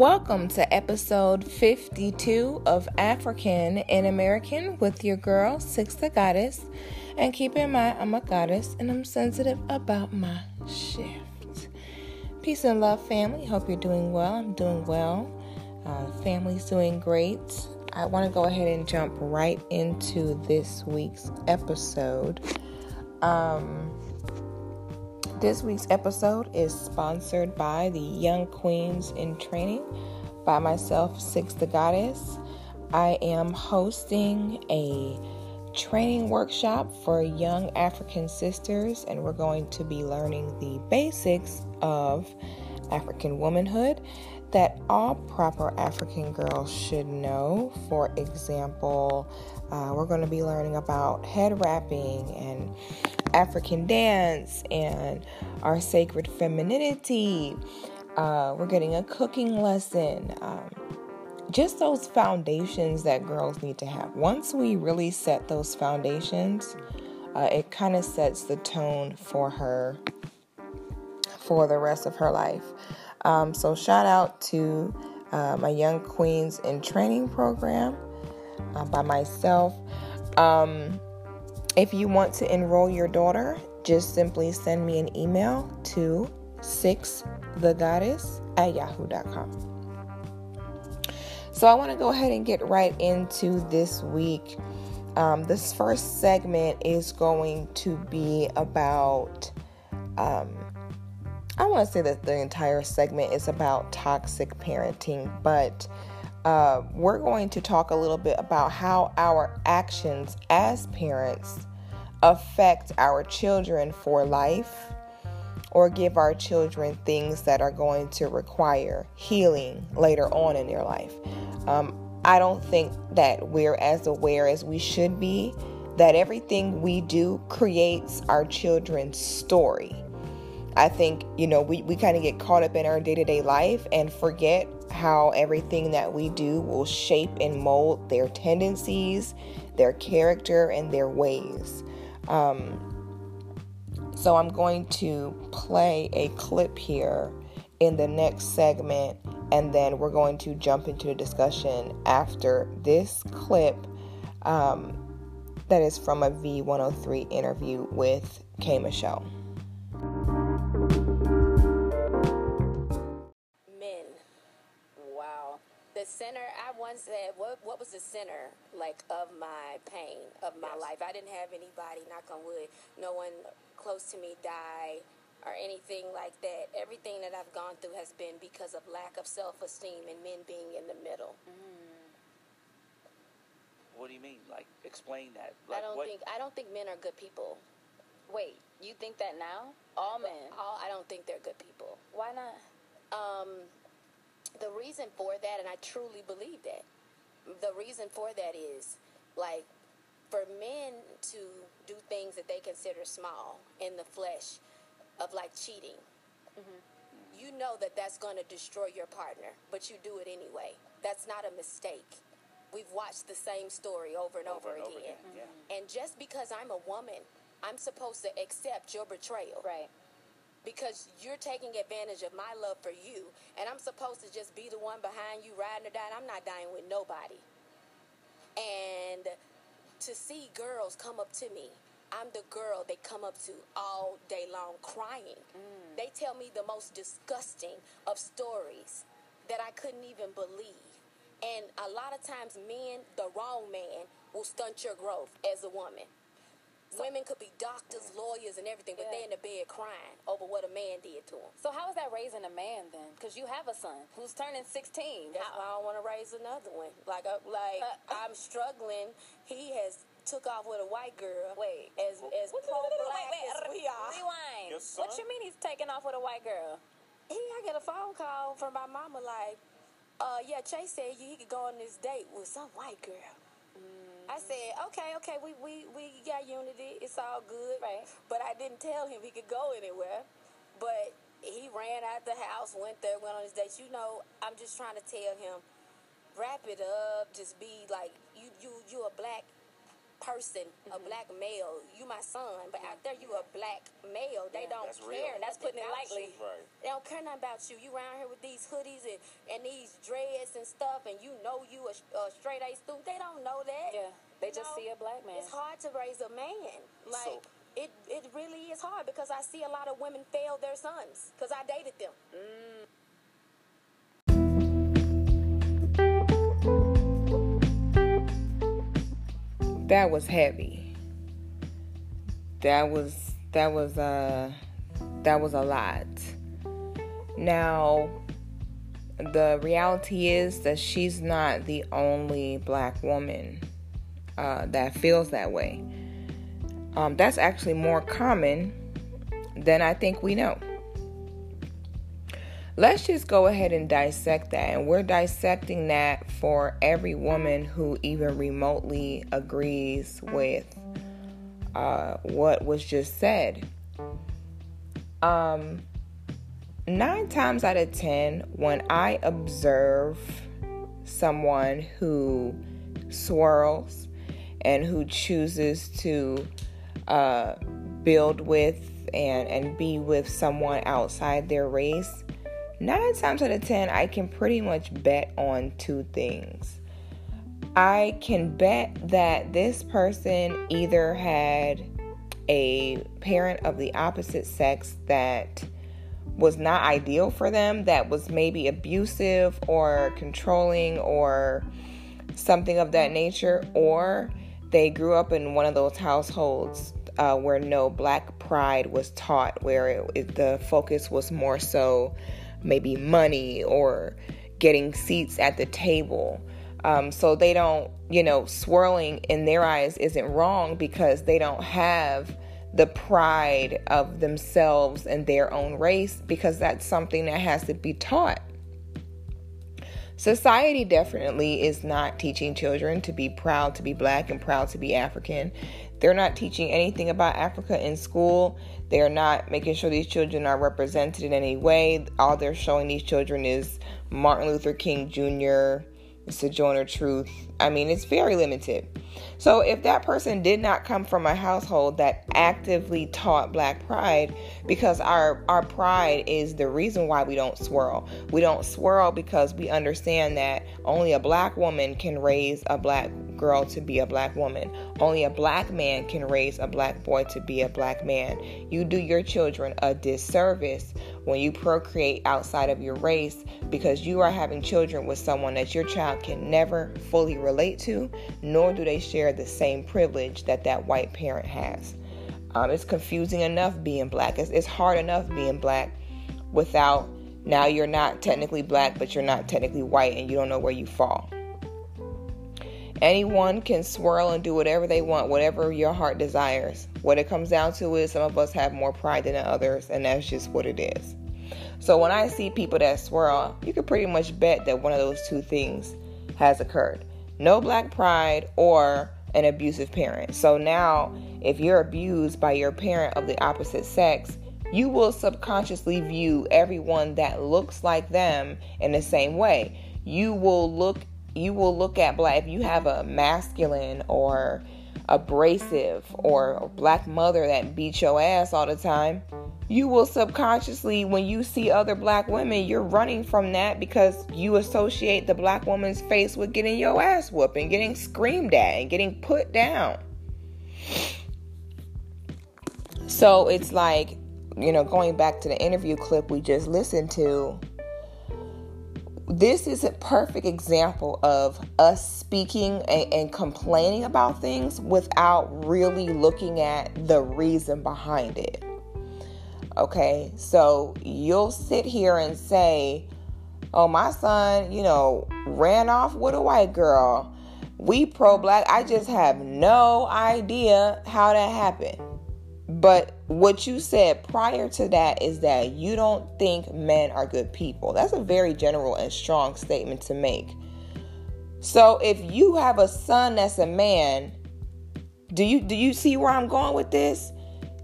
Welcome to episode 52 of African and American with your girl, Six the Goddess. And keep in mind, I'm a goddess and I'm sensitive about my shift. Peace and love, family. Hope you're doing well. I'm doing well. Uh, family's doing great. I want to go ahead and jump right into this week's episode. Um, this week's episode is sponsored by the Young Queens in Training by myself, Six the Goddess. I am hosting a training workshop for young African sisters, and we're going to be learning the basics of African womanhood that all proper African girls should know. For example, uh, we're going to be learning about head wrapping and African dance and our sacred femininity. Uh, we're getting a cooking lesson. Um, just those foundations that girls need to have. Once we really set those foundations, uh, it kind of sets the tone for her for the rest of her life. Um, so, shout out to uh, my Young Queens in Training program uh, by myself. Um, if you want to enroll your daughter, just simply send me an email to sixthegoddess at yahoo.com. So, I want to go ahead and get right into this week. Um, this first segment is going to be about um, I want to say that the entire segment is about toxic parenting, but uh, we're going to talk a little bit about how our actions as parents affect our children for life or give our children things that are going to require healing later on in their life. Um, I don't think that we're as aware as we should be that everything we do creates our children's story. I think, you know, we, we kind of get caught up in our day to day life and forget how everything that we do will shape and mold their tendencies, their character, and their ways. Um, so I'm going to play a clip here in the next segment, and then we're going to jump into a discussion after this clip um, that is from a V103 interview with K. Michelle. Center i once said what what was the center like of my pain of my yes. life? I didn't have anybody knock on wood. No one close to me die or anything like that. Everything that i've gone through has been because of lack of self-esteem and men being in the middle. Mm. what do you mean? Like explain that. Like, i don't what? think i don't think men are good people. Wait you think that now? All men. all i don't think they're good people. Why not? Um the reason for that, and I truly believe that, the reason for that is like for men to do things that they consider small in the flesh of like cheating. Mm-hmm. You know that that's going to destroy your partner, but you do it anyway. That's not a mistake. We've watched the same story over and over, over, and again. Over again. Mm-hmm. And just because I'm a woman, I'm supposed to accept your betrayal. Right because you're taking advantage of my love for you, and I'm supposed to just be the one behind you riding or dying. I'm not dying with nobody. And to see girls come up to me, I'm the girl they come up to all day long crying. Mm. They tell me the most disgusting of stories that I couldn't even believe. And a lot of times, men, the wrong man, will stunt your growth as a woman. Women could be doctors, lawyers, and everything, but yeah. they in the bed crying over what a man did to them. So how is that raising a man then? Because you have a son who's turning 16. That's how? why I don't want to raise another one. Like, uh, like uh, I'm struggling. He has took off with a white girl. Wait, as as pro black as we are. Rewind. What you mean he's taking off with a white girl? He, I get a phone call from my mama like, uh, yeah, Chase said he could go on this date with some white girl. I said, okay, okay, we, we, we got unity. It's all good. Right. But I didn't tell him he could go anywhere. But he ran out the house, went there, went on his dates. You know, I'm just trying to tell him, wrap it up. Just be like, you, you, you a black person, a mm-hmm. black male. You my son, but out there you a black male. They don't that's care. real. That's putting it lightly. Right. They don't care nothing about you. You around here with these hoodies and, and these dreads and stuff, and you know you a, a straight A student. They don't know that. Yeah, they You just know? see a black man. It's hard to raise a man. Like So- it, it really is hard because I see a lot of women fail their sons because I dated them. Mm. That was heavy. That was that was uh that was a lot. Now the reality is that she's not the only black woman uh, that feels that way. Um, that's actually more common than I think we know. Let's just go ahead and dissect that. And we're dissecting that for every woman who even remotely agrees with uh, what was just said. Um, nine times out of ten, when I observe someone who swirls and who chooses to uh, build with and, and be with someone outside their race, nine times out of ten, I can pretty much bet on two things. I can bet that this person either had a parent of the opposite sex that was not ideal for them, that was maybe abusive or controlling or something of that nature, or they grew up in one of those households uh, where no black pride was taught, where it, it, the focus was more so maybe money or getting seats at the table. Um, so they don't, you know, swirling in their eyes isn't wrong because they don't have the pride of themselves and their own race because that's something that has to be taught. Society definitely is not teaching children to be proud to be black and proud to be African. They're not teaching anything about Africa in school. They're not making sure these children are represented in any way. All they're showing these children is Martin Luther King Jr., Sojourner Truth. I mean, it's very limited. So, if that person did not come from a household that actively taught black pride, because our, our pride is the reason why we don't swirl. We don't swirl because we understand that only a black woman can raise a black girl to be a black woman. Only a black man can raise a black boy to be a black man. You do your children a disservice when you procreate outside of your race because you are having children with someone that your child can never fully relate to, nor do they share the same privilege that that white parent has. Um, it's confusing enough being black. It's, it's hard enough being black without now you're not technically black, but you're not technically white, and you don't know where you fall. Anyone can swirl and do whatever they want, whatever your heart desires. What it comes down to is some of us have more pride than others, and that's just what it is. So when I see people that swirl, you can pretty much bet that one of those two things has occurred no black pride or an abusive parent. So now, if you're abused by your parent of the opposite sex, you will subconsciously view everyone that looks like them in the same way. You will look you will look at black if you have a masculine or abrasive or black mother that beats your ass all the time, you will subconsciously, when you see other black women, you're running from that because you associate the black woman's face with getting your ass whooped and getting screamed at and getting put down. So it's like, you know, going back to the interview clip we just listened to, this is a perfect example of us speaking and, and, complaining about things without really looking at the reason behind it. Okay, so you'll sit here and say, Oh, my son, you know, ran off with a white girl. We pro black. I just have no idea how that happened. But what you said prior to that is that you don't think men are good people. That's a very general and strong statement to make. So if you have a son that's a man, do you do you see where I'm going with this?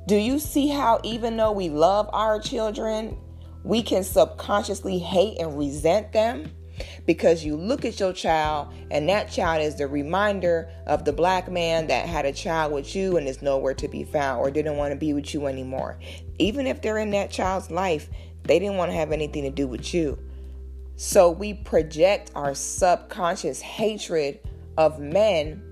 Do you see how even though we love our children, we can subconsciously hate and resent them because you look at your child and that child is the reminder of the black man that had a child with you and is nowhere to be found or didn't want to be with you anymore. Even if they're in that child's life, they didn't want to have anything to do with you. So we project our subconscious hatred of men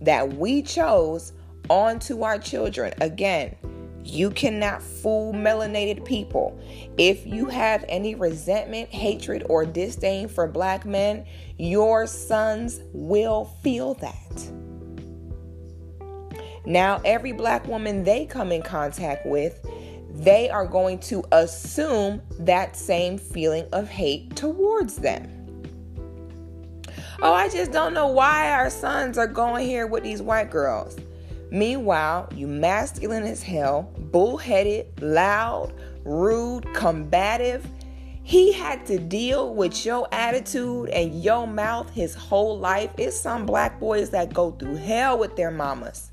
that we chose onto our children. Again, you cannot fool melanated people. If you have any resentment, hatred, or disdain for black men, your sons will feel that. Now, every black woman they come in contact with, they are going to assume that same feeling of hate towards them. Oh, I just don't know why our sons are going here with these white girls. Meanwhile, you masculine as hell, bullheaded, loud, rude, combative. He had to deal with your attitude and your mouth his whole life. It's some black boys that go through hell with their mamas.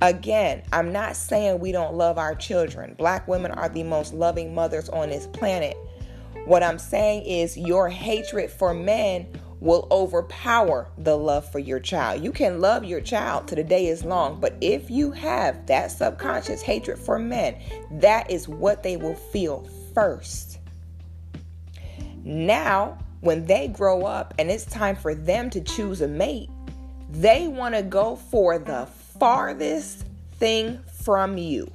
Again, I'm not saying we don't love our children. Black women are the most loving mothers on this planet. What I'm saying is your hatred for men will overpower the love for your child. You can love your child to the day is long, but if you have that subconscious hatred for men, that is what they will feel first. Now, when they grow up and it's time for them to choose a mate, they want to go for the farthest thing from you.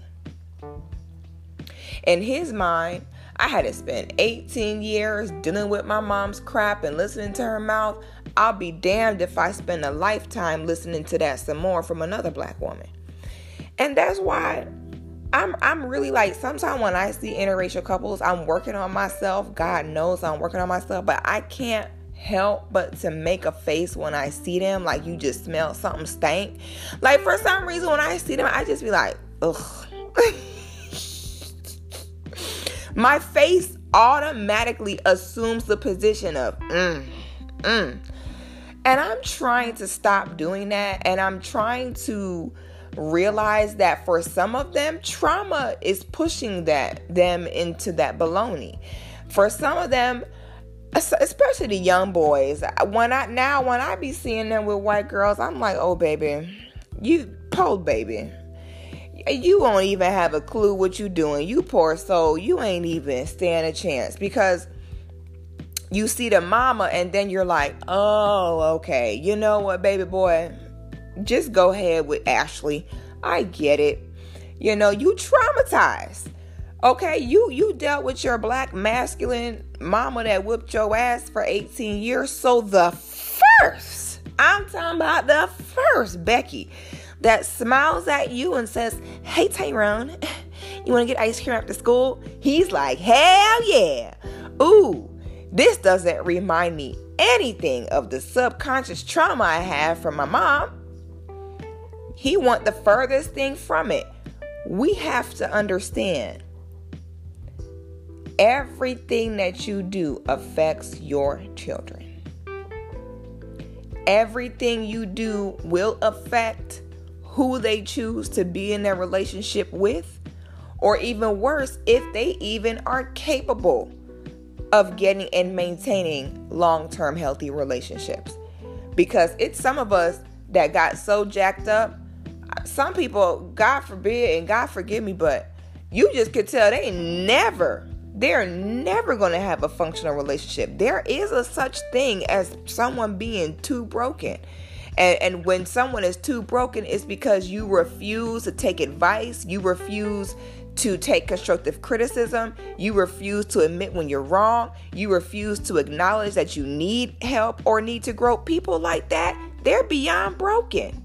In his mind, I had to spend 18 years dealing with my mom's crap and listening to her mouth. I'll be damned if I spend a lifetime listening to that some more from another black woman. And that's why I'm I'm really like sometimes when I see interracial couples, I'm working on myself. God knows I'm working on myself, but I can't help but to make a face when I see them like you just smell something stank. Like for some reason when I see them, I just be like, ugh. my face automatically assumes the position of mm, mm. And I'm trying to stop doing that. And I'm trying to realize that for some of them, trauma is pushing that them into that baloney. For some of them, especially the young boys, when I now when I be seeing them with white girls, I'm like, oh baby, you poor baby you won't even have a clue what you're doing. You poor soul, you ain't even stand a chance because you see the mama and then you're like, oh, okay, you know what, baby boy, just go ahead with Ashley. I get it. You know, you traumatized. Okay, you you dealt with your black masculine mama that whipped your ass for 18 years. So the first, I'm talking about the first Becky that smiles at you and says, Hey, Tyrone, you want to get ice cream after school? He's like, Hell yeah. Ooh, this doesn't remind me anything of the subconscious trauma I have from my mom. He want the furthest thing from it. We have to understand everything that you do affects your children. Everything you do will affect who they choose to be in their relationship with, or even worse, if they even are capable of getting and maintaining long term healthy relationships. Because it's some of us that got so jacked up. Some people, God forbid, and God forgive me, but you just could tell they never, they're never going to have a functional relationship. There is a such thing as someone being too broken. And, and when someone is too broken, it's because you refuse to take advice, you refuse to take constructive criticism, you refuse to admit when you're wrong, you refuse to acknowledge that you need help or need to grow. People like that, they're beyond broken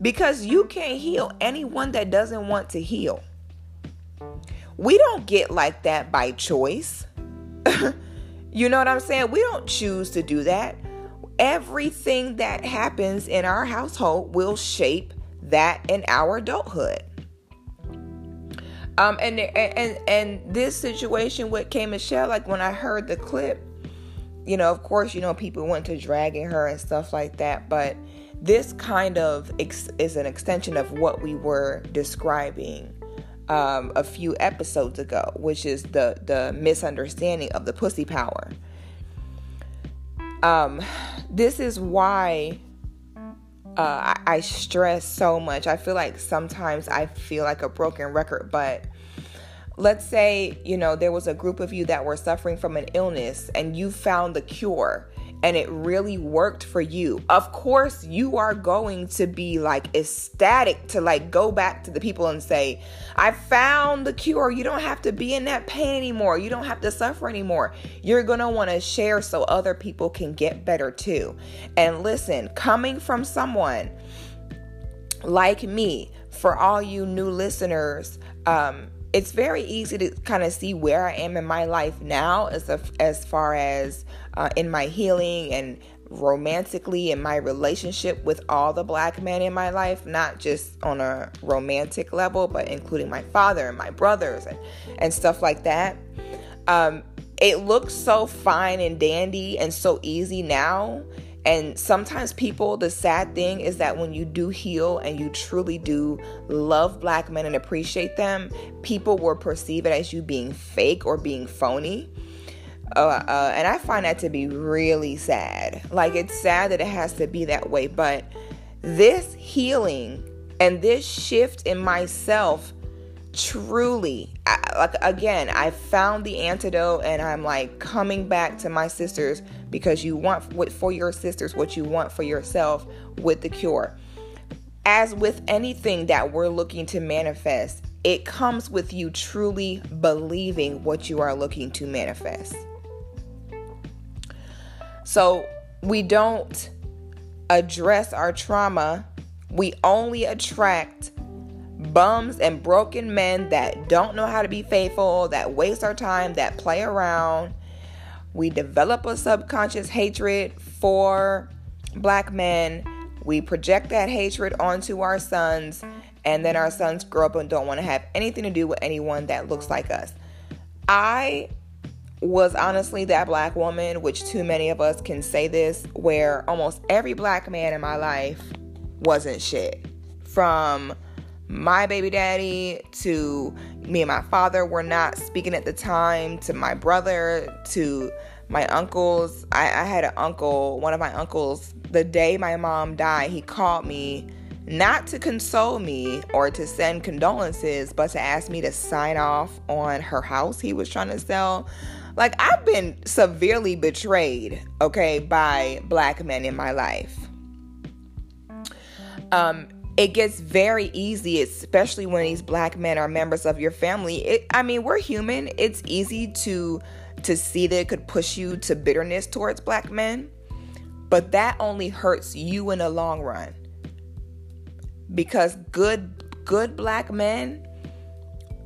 because you can't heal anyone that doesn't want to heal. We don't get like that by choice. you know what I'm saying? We don't choose to do that everything that happens in our household will shape that in our adulthood. Um, and and and this situation with K Michelle, like when I heard the clip, you know, of course, you know, people went to dragging her and stuff like that, but this kind of ex- is an extension of what we were describing um, a few episodes ago, which is the the misunderstanding of the pussy power Um, this is why uh, I, I stress so much. I feel like sometimes I feel like a broken record, but let's say, you know, there was a group of you that were suffering from an illness and you found the cure and it really worked for you. Of course, you are going to be like ecstatic to like go back to the people and say, I found the cure. You don't have to be in that pain anymore. You don't have to suffer anymore. You're going to want to share so other people can get better too. And listen, coming from someone like me, for all you new listeners, um, it's very easy to kind of see where I am in my life now as a, as far as uh, in my healing and romantically in my relationship with all the black men in my life, not just on a romantic level, but including my father and my brothers and, and stuff like that. Um, it looks so fine and dandy and so easy now. And sometimes people, the sad thing is that when you do heal and you truly do love black men and appreciate them, people will perceive it as you being fake or being phony. Uh, uh, and I find that to be really sad. Like, it's sad that it has to be that way, but this healing and this shift in myself truly like again i found the antidote and i'm like coming back to my sisters because you want what for your sisters what you want for yourself with the cure. As with anything that we're looking to manifest it comes with you truly believing what you are looking to manifest. So we don't address our trauma, we only attract bums and broken men that don't know how to be faithful, that waste our time, that play around. We develop a subconscious hatred for black men. We project that hatred onto our sons, and then our sons grow up and don't want to have anything to do with anyone that looks like us. I was honestly that black woman, which too many of us can say this, where almost every black man in my life wasn't shit. From my baby daddy to me and my father were not speaking at the time, to my brother, to my uncles. I, I had an uncle, one of my uncles, the day my mom died, he called me not to console me or to send condolences, but to ask me to sign off on her house he was trying to sell. Like, I've been severely betrayed, okay, by black men in my life. Um, it gets very easy, especially when these black men are members of your family. It, I mean, we're human. It's easy to to see that it could push you to bitterness towards black men, but that only hurts you in the long run. Because good good black men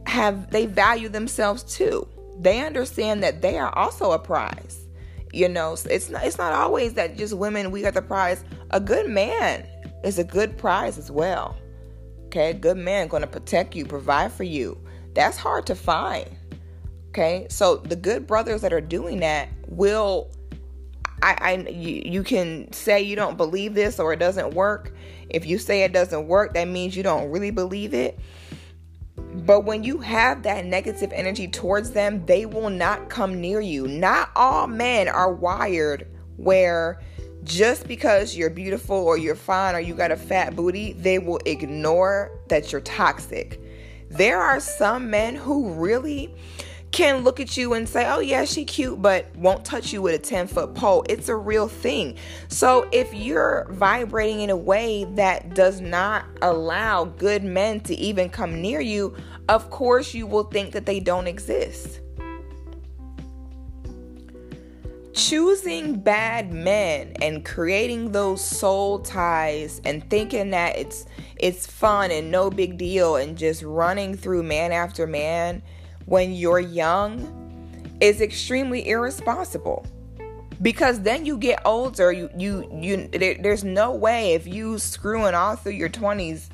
have they value themselves too they understand that they are also a prize. You know, it's not it's not always that just women we got the prize. A good man is a good prize as well. Okay, good man going to protect you, provide for you. That's hard to find. Okay, so the good brothers that are doing that will I, I you, you can say you don't believe this or it doesn't work. If you say it doesn't work, that means you don't really believe it. But when you have that negative energy towards them, they will not come near you. Not all men are wired where just because you're beautiful or you're fine or you got a fat booty, they will ignore that you're toxic. There are some men who really can look at you and say, oh, yeah, she cute, but won't touch you with a 10 foot pole. It's a real thing. So if you're vibrating in a way that does not allow good men to even come near you, of course you will think that they don't exist. Choosing bad men and creating those soul ties and thinking that it's it's fun and no big deal and just running through man after man when you're young is extremely irresponsible. Because then you get older you you you there, there's no way if you screwing all through your 20s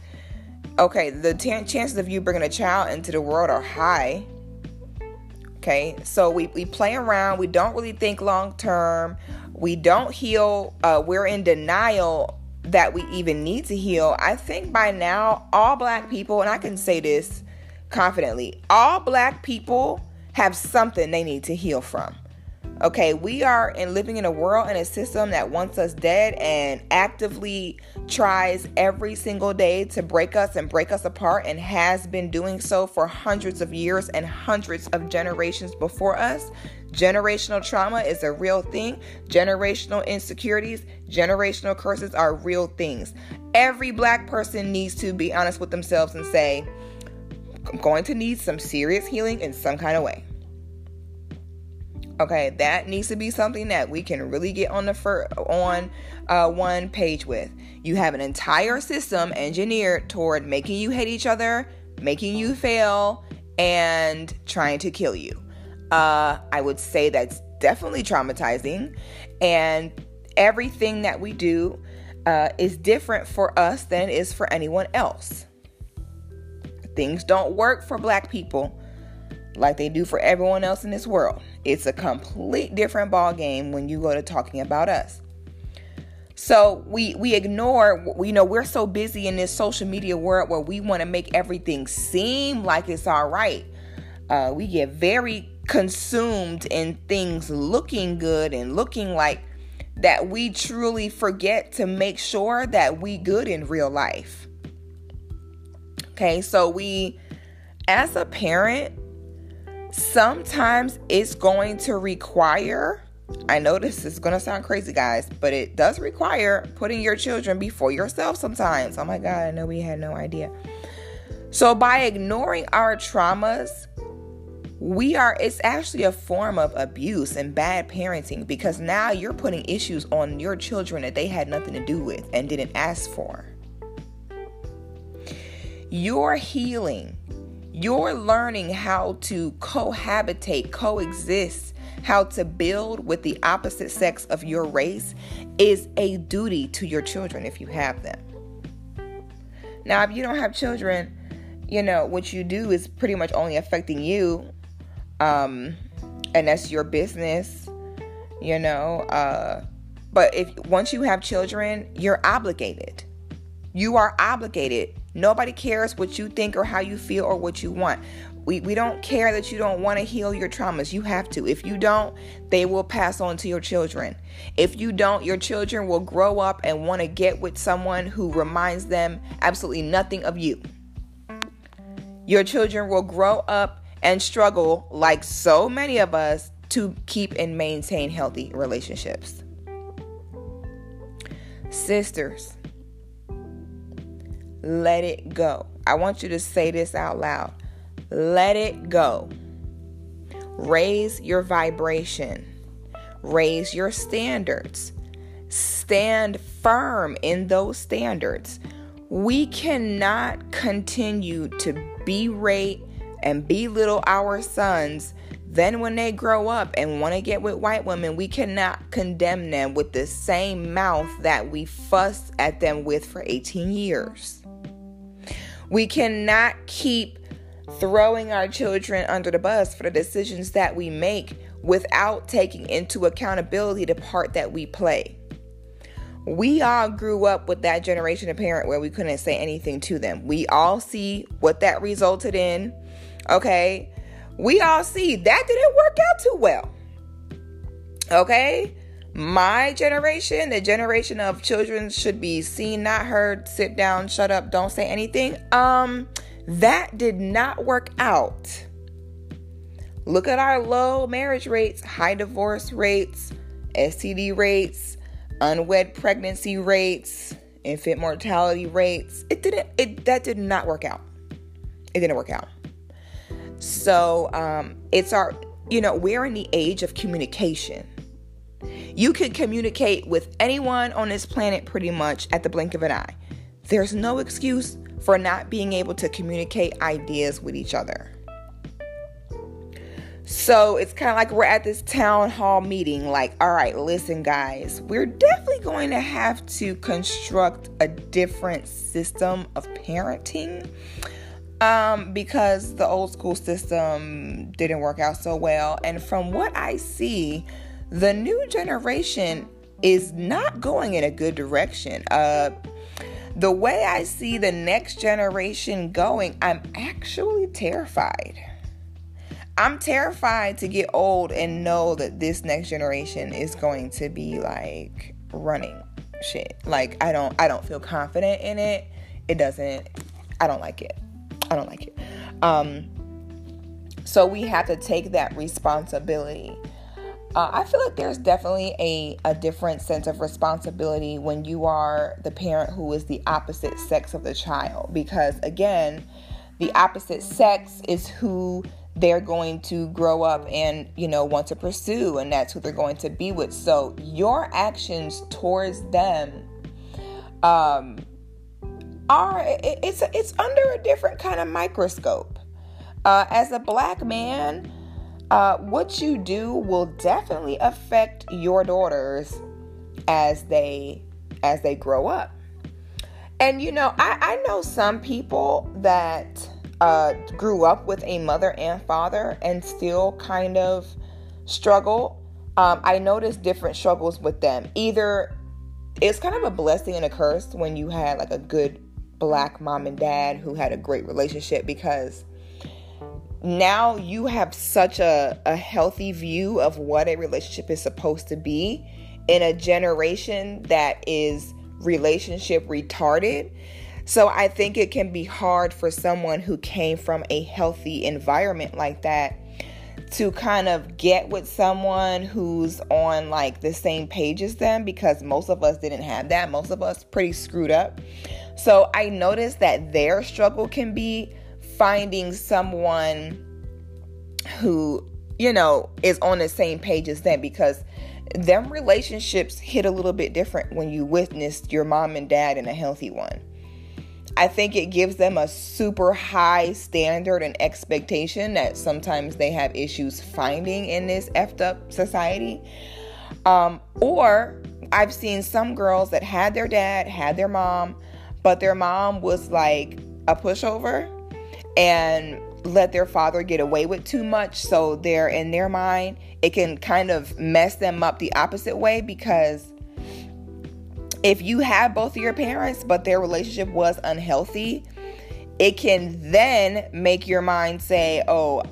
okay the t- chances of you bringing a child into the world are high okay so we, we play around we don't really think long term we don't heal uh, we're in denial that we even need to heal i think by now all black people and i can say this confidently. All black people have something they need to heal from. Okay, we are in living in a world and a system that wants us dead and actively tries every single day to break us and break us apart and has been doing so for hundreds of years and hundreds of generations before us. Generational trauma is a real thing. Generational insecurities, generational curses are real things. Every black person needs to be honest with themselves and say, I'm going to need some serious healing in some kind of way. Okay, that needs to be something that we can really get on the fir- on uh, one page with. You have an entire system engineered toward making you hate each other, making you fail, and trying to kill you. Uh, I would say that's definitely traumatizing, and everything that we do uh, is different for us than it is for anyone else. Things don't work for black people like they do for everyone else in this world. It's a complete different ball game when you go to talking about us. So we we ignore you know we're so busy in this social media world where we want to make everything seem like it's all right. Uh, we get very consumed in things looking good and looking like that we truly forget to make sure that we good in real life. Okay, so we as a parent sometimes it's going to require I know this is going to sound crazy, guys, but it does require putting your children before yourself sometimes. Oh my God, I know we had no idea. So, by ignoring our traumas, we are, it's actually a form of abuse and bad parenting because now you're putting issues on your children that they had nothing to do with and didn't ask for. Your healing you're learning how to cohabitate, coexist, how to build with the opposite sex of your race is a duty to your children if you have them. Now, if you don't have children, you know, what you do is pretty much only affecting you. Um, and that's your business, you know. Uh, but if once you have children, you're obligated. You are obligated Nobody cares what you think or how you feel or what you want. We, we don't care that you don't want to heal your traumas. You have to. If you don't, they will pass on to your children. If you don't, your children will grow up and want to get with someone who reminds them absolutely nothing of you. Your children will grow up and struggle, like so many of us, to keep and maintain healthy relationships. Sisters, let it go. I want you to say this out loud. Let it go. Raise your vibration, raise your standards. Stand firm in those standards. We cannot continue to berate and belittle our sons. Then, when they grow up and want to get with white women, we cannot condemn them with the same mouth that we fussed at them with for 18 years. We cannot keep throwing our children under the bus for the decisions that we make without taking into accountability the part that we play. We all grew up with that generation of parent where we couldn't say anything to them. We all see what that resulted in. Okay? We all see that didn't work out too well. Okay? my generation, the generation of children should be seen, not heard, sit down, shut up, don't say anything. Um, that did not work out. Look at our low marriage rates, high divorce rates, STD rates, unwed pregnancy rates, infant mortality rates. It didn't it that did not work out. It didn't work out. So, um it's our you know, we're in the age of communication you could communicate with anyone on this planet pretty much at the blink of an eye. There's no excuse for not being able to communicate ideas with each other. So it's kind of like we're at this town hall meeting, like, all right, listen, guys, we're definitely going to have to construct a different system of parenting um, because the old school system didn't work out so well. And from what I see, the new generation is not going in a good direction. Uh, the way I see the next generation going, I'm actually terrified. I'm terrified to get old and know that this next generation is going to be like running shit. Like I don't I don't feel confident in it. It doesn't I don't like it. I don't like it. Um so we have to take that responsibility. Uh, I feel like there's definitely a, a different sense of responsibility when you are the parent who is the opposite sex of the child. Because again, the opposite sex is who they're going to grow up and you know want to pursue and that's who they're going to be with so your actions towards them um are it's it's under a different kind of microscope. Uh, as a black man uh, what you do will definitely affect your daughters as they as they grow up. And you know i i know some people that uh, grew up with a mother and father and still kind of struggle, um, I noticed different struggles with them. Either it's kind of a blessing and a curse when you had like a good black mom and dad who had a great relationship because now you have such a, a healthy view of what a relationship is supposed to be in a generation that is relationship retarded so I think it can be hard for someone who came from a healthy environment like that to kind of get with someone who's on like the same page as them because most of us didn't have that. Most of us pretty screwed up. So I noticed that their struggle can be finding someone who, you know, is on the same page as them because them relationships hit a little bit different when you witnessed your mom and dad in a healthy one. I think it gives them a super high standard and expectation that sometimes they have issues finding in this effed up society. Um, or I've seen some girls that had their dad, had their mom, but their mom was like a pushover and let their father get away with too much. So they're in their mind, it can kind of mess them up the opposite way because if you have both of your parents, but their relationship was unhealthy, it can then make your mind say, oh,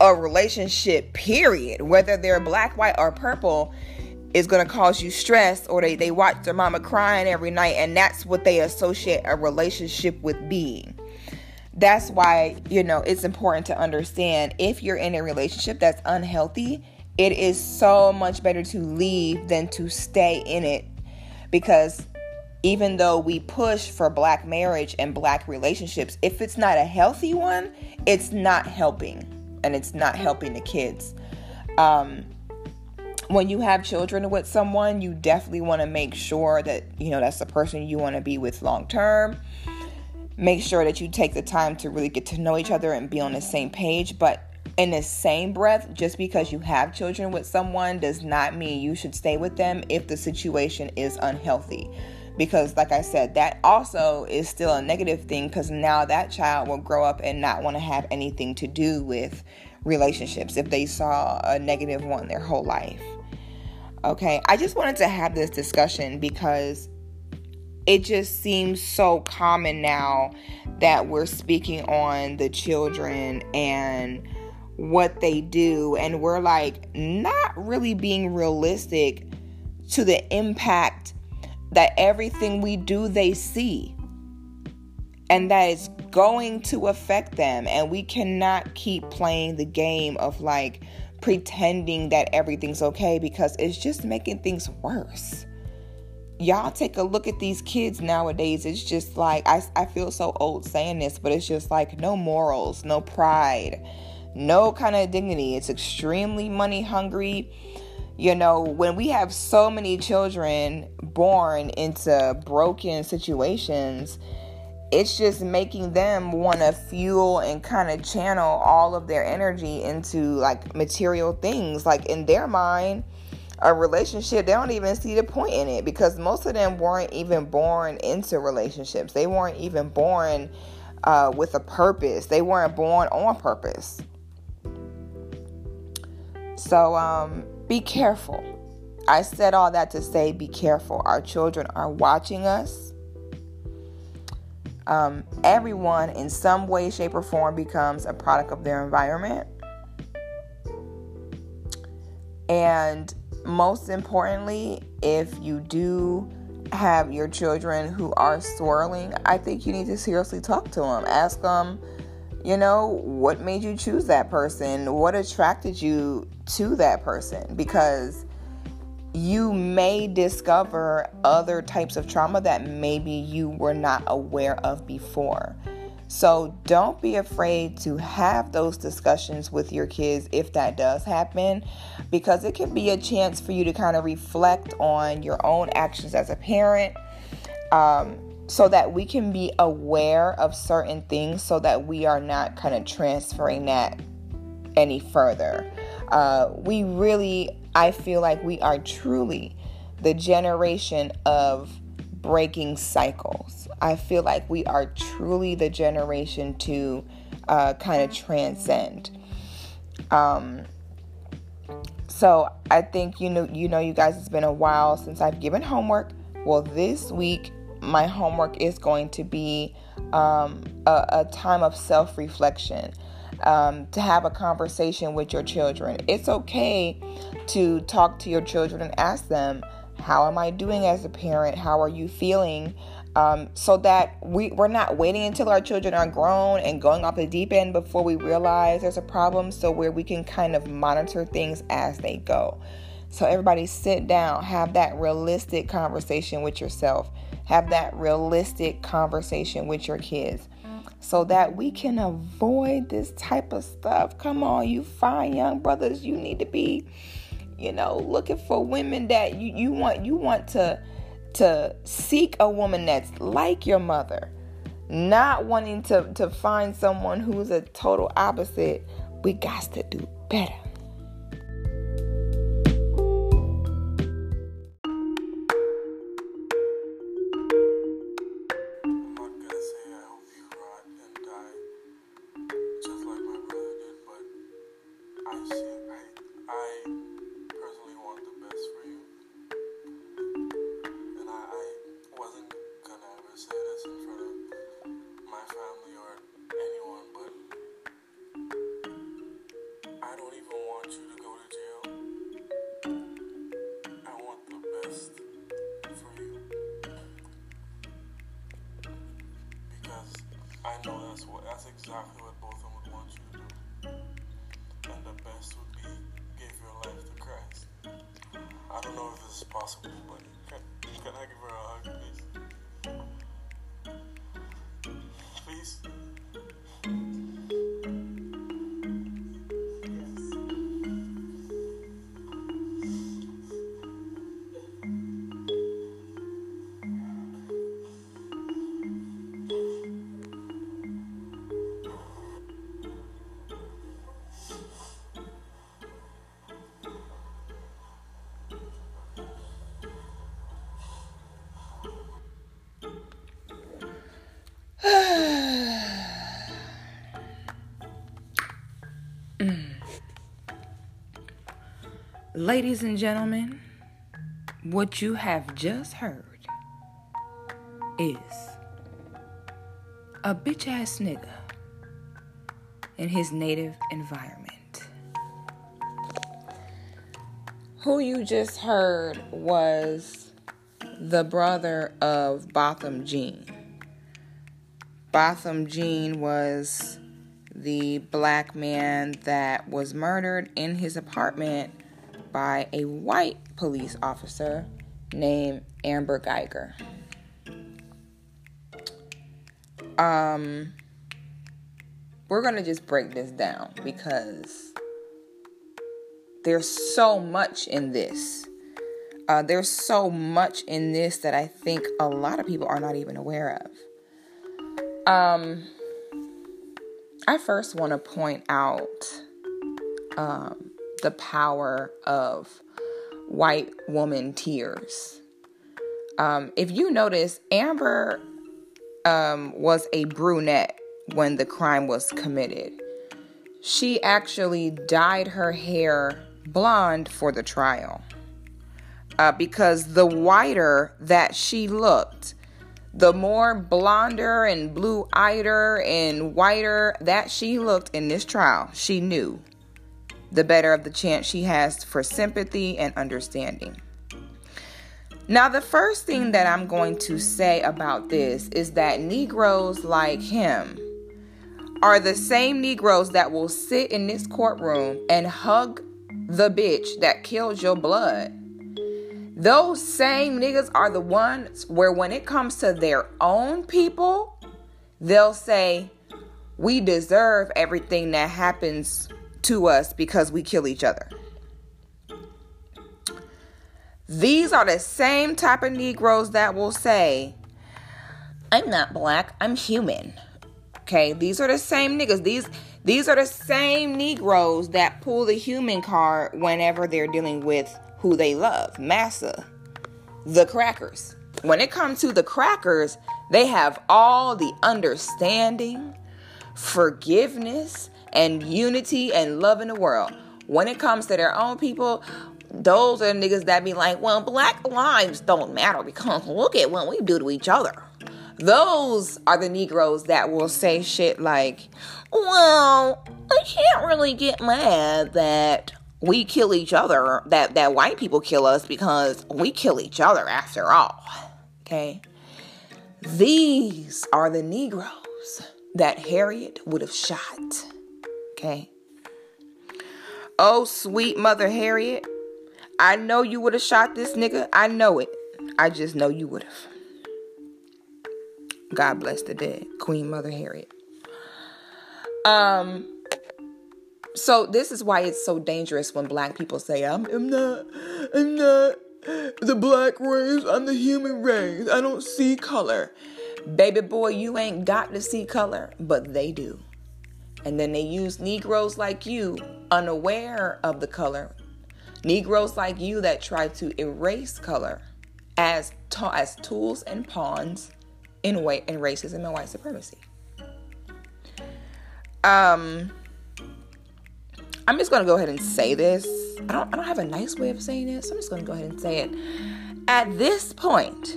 a relationship, period, whether they're black, white, or purple, is going to cause you stress, or they, they watch their mama crying every night, and that's what they associate a relationship with being. That's why, you know, it's important to understand if you're in a relationship that's unhealthy, it is so much better to leave than to stay in it because even though we push for black marriage and black relationships, if it's not a healthy one, it's not helping and it's not helping the kids. Um, when you have children with someone, you definitely want to make sure that you know that's the person you want to be with long term. Make sure that you take the time to really get to know each other and be on the same page. But in the same breath, just because you have children with someone does not mean you should stay with them if the situation is unhealthy. Because, like I said, that also is still a negative thing because now that child will grow up and not want to have anything to do with relationships if they saw a negative one their whole life. Okay, I just wanted to have this discussion because it just seems so common now that we're speaking on the children and what they do and we're like not really being realistic to the impact that everything we do they see. And that is going to affect them and we cannot keep playing the game of like pretending that everything's okay because it's just making things worse y'all take a look at these kids nowadays it's just like I, I feel so old saying this but it's just like no morals no pride no kind of dignity. It's extremely money hungry. You know, when we have so many children born into broken situations, it's just making them want to fuel and kind of channel all of their energy into like material things. Like in their mind, a relationship, they don't even see the point in it because most of them weren't even born into relationships. They weren't even born uh, with a purpose, they weren't born on purpose. So um, be careful. I said all that to say be careful. Our children are watching us. Um, everyone, in some way, shape, or form, becomes a product of their environment. And most importantly, if you do have your children who are swirling, I think you need to seriously talk to them. Ask them, you know, what made you choose that person? What attracted you to that person? Because you may discover other types of trauma that maybe you were not aware of before. So don't be afraid to have those discussions with your kids if that does happen, because it can be a chance for you to kind of reflect on your own actions as a parent. Um, so that we can be aware of certain things so that we are not kind of transferring that any further. Uh, we really, I feel like we are truly the generation of breaking cycles. I feel like we are truly the generation to uh, kind of transcend. Um, so I think you know, you know, you guys, it's been a while since I've given homework. Well, this week my homework is going to be um, a, a, time of self reflection. Um, to have a conversation with your children. It's okay to talk to your children and ask them, How am I doing as a parent? How are you feeling? Um, so that we, we're not waiting until our children are grown and going off the deep end before we realize there's a problem. So, where we can kind of monitor things as they go. So, everybody sit down, have that realistic conversation with yourself have that realistic conversation with your kids so that we can avoid this type of stuff. Come on, you fine young brothers, you need to be, you know, looking for women that you, you want you want to to seek a woman that's like your mother, not wanting to to find someone who's a total opposite. We got to do better. Ladies and gentlemen, what you have just heard is a bitch ass nigga in his native environment. Who you just heard was the brother of Botham Jean. Botham Jean was the black man that was murdered in his apartment by a white police officer named Amber Guyger. Um, we're going to just break this down because there's so much in this. Uh, there's so much in this that I think a lot of people are not even aware of. Um, I first want to point out um, the power of white woman tears. Um, if you notice, Amber um, was a brunette when the crime was committed. She actually dyed her hair blonde for the trial. Uh, because the whiter that she looked, the more blonder and blue eyeder and whiter that she looked in this trial, she knew the better of the chance she has for sympathy and understanding. Now, the first thing that I'm going to say about this is that Negroes like him are the same Negroes that will sit in this courtroom and hug the bitch that killed your blood. Those same niggas are the ones where, when it comes to their own people, they'll say, We deserve everything that happens to us because we kill each other. These are the same type of Negroes that will say, I'm not black, I'm human. Okay, these are the same niggas. These these are the same Negroes that pull the human card whenever they're dealing with who they love. Massa, the crackers. When it comes to the crackers, they have all the understanding, forgiveness, and unity and love in the world. When it comes to their own people, those are niggas that be like, well, black lives don't matter because look at what we do to each other. Those are the Negroes that will say shit like, well, I can't really get mad that we kill each other, that, that white people kill us because we kill each other after all. Okay? These are the Negroes that Harriet would have shot. Okay? Oh, sweet mother Harriet, I know you would have shot this nigga. I know it. I just know you would have. God bless the dead, Queen Mother Harriet. Um, so this is why it's so dangerous when black people say, I'm, I'm not, I'm not the black race, I'm the human race. I don't see color. Baby boy, you ain't got to see color, but they do. And then they use Negroes like you, unaware of the color. Negroes like you that try to erase color as, ta- as tools and pawns in white in racism and white supremacy. Um, I'm just gonna go ahead and say this. I don't I don't have a nice way of saying this. So I'm just gonna go ahead and say it. At this point,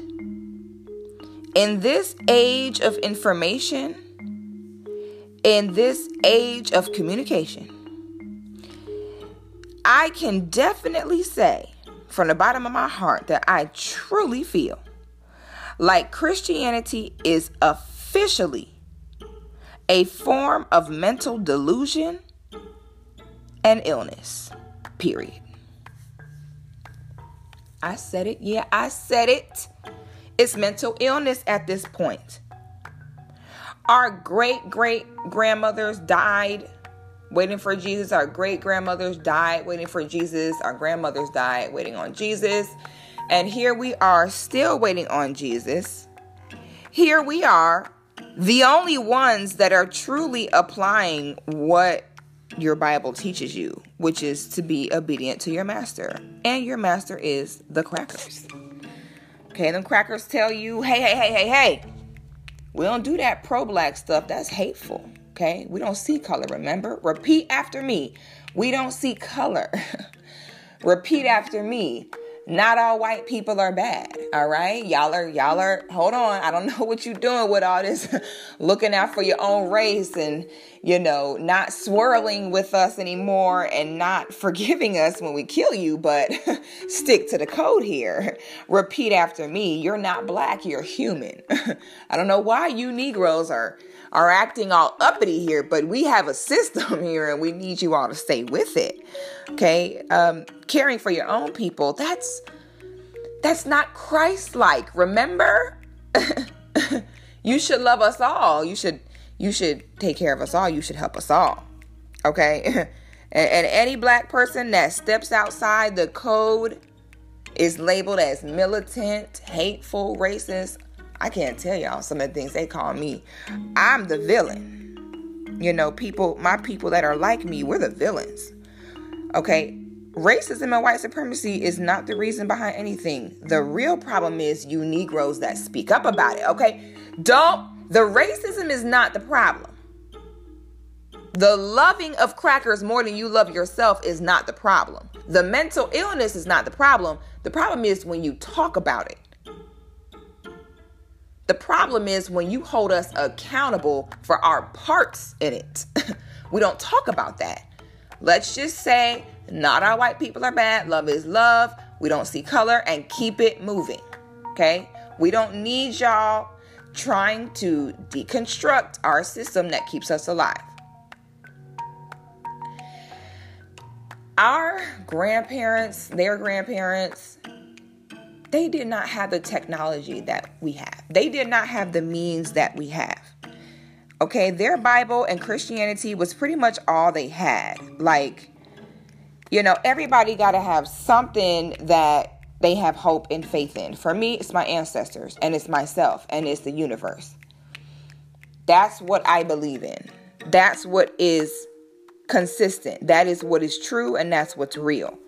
in this age of information, in this age of communication, I can definitely say from the bottom of my heart that I truly feel like Christianity is officially a form of mental delusion and illness. Period. I said it. Yeah, I said it. It's mental illness at this point. Our great great grandmothers died waiting for Jesus. Our great grandmothers died waiting for Jesus. Our grandmothers died waiting on Jesus. And here we are still waiting on Jesus. Here we are, the only ones that are truly applying what your Bible teaches you, which is to be obedient to your master. And your master is the crackers. Okay, them crackers tell you, hey, hey, hey, hey, hey, we don't do that pro black stuff. That's hateful. Okay, we don't see color, remember? Repeat after me. We don't see color. Repeat after me not all white people are bad all right y'all are y'all are hold on i don't know what you're doing with all this looking out for your own race and you know not swirling with us anymore and not forgiving us when we kill you but stick to the code here repeat after me you're not black you're human i don't know why you negroes are are acting all uppity here, but we have a system here and we need you all to stay with it. Okay? Um, caring for your own people, that's that's not Christ-like. Remember? you should love us all. You should you should take care of us all. You should help us all. Okay? and, and any black person that steps outside the code is labeled as militant, hateful, racist, I can't tell y'all some of the things they call me. I'm the villain. You know, people, my people that are like me, we're the villains. Okay? Racism and white supremacy is not the reason behind anything. The real problem is you Negroes that speak up about it. Okay? Don't, the racism is not the problem. The loving of crackers more than you love yourself is not the problem. The mental illness is not the problem. The problem is when you talk about it. The problem is when you hold us accountable for our parts in it. we don't talk about that. Let's just say not all white people are bad. Love is love. We don't see color and keep it moving. Okay? We don't need y'all trying to deconstruct our system that keeps us alive. Our grandparents, their grandparents, they did not have the technology that we have. They did not have the means that we have. Okay, their Bible and Christianity was pretty much all they had. Like, you know, everybody got to have something that they have hope and faith in. For me, it's my ancestors and it's myself and it's the universe. That's what I believe in. That's what is consistent. That is what is true and that's what's real.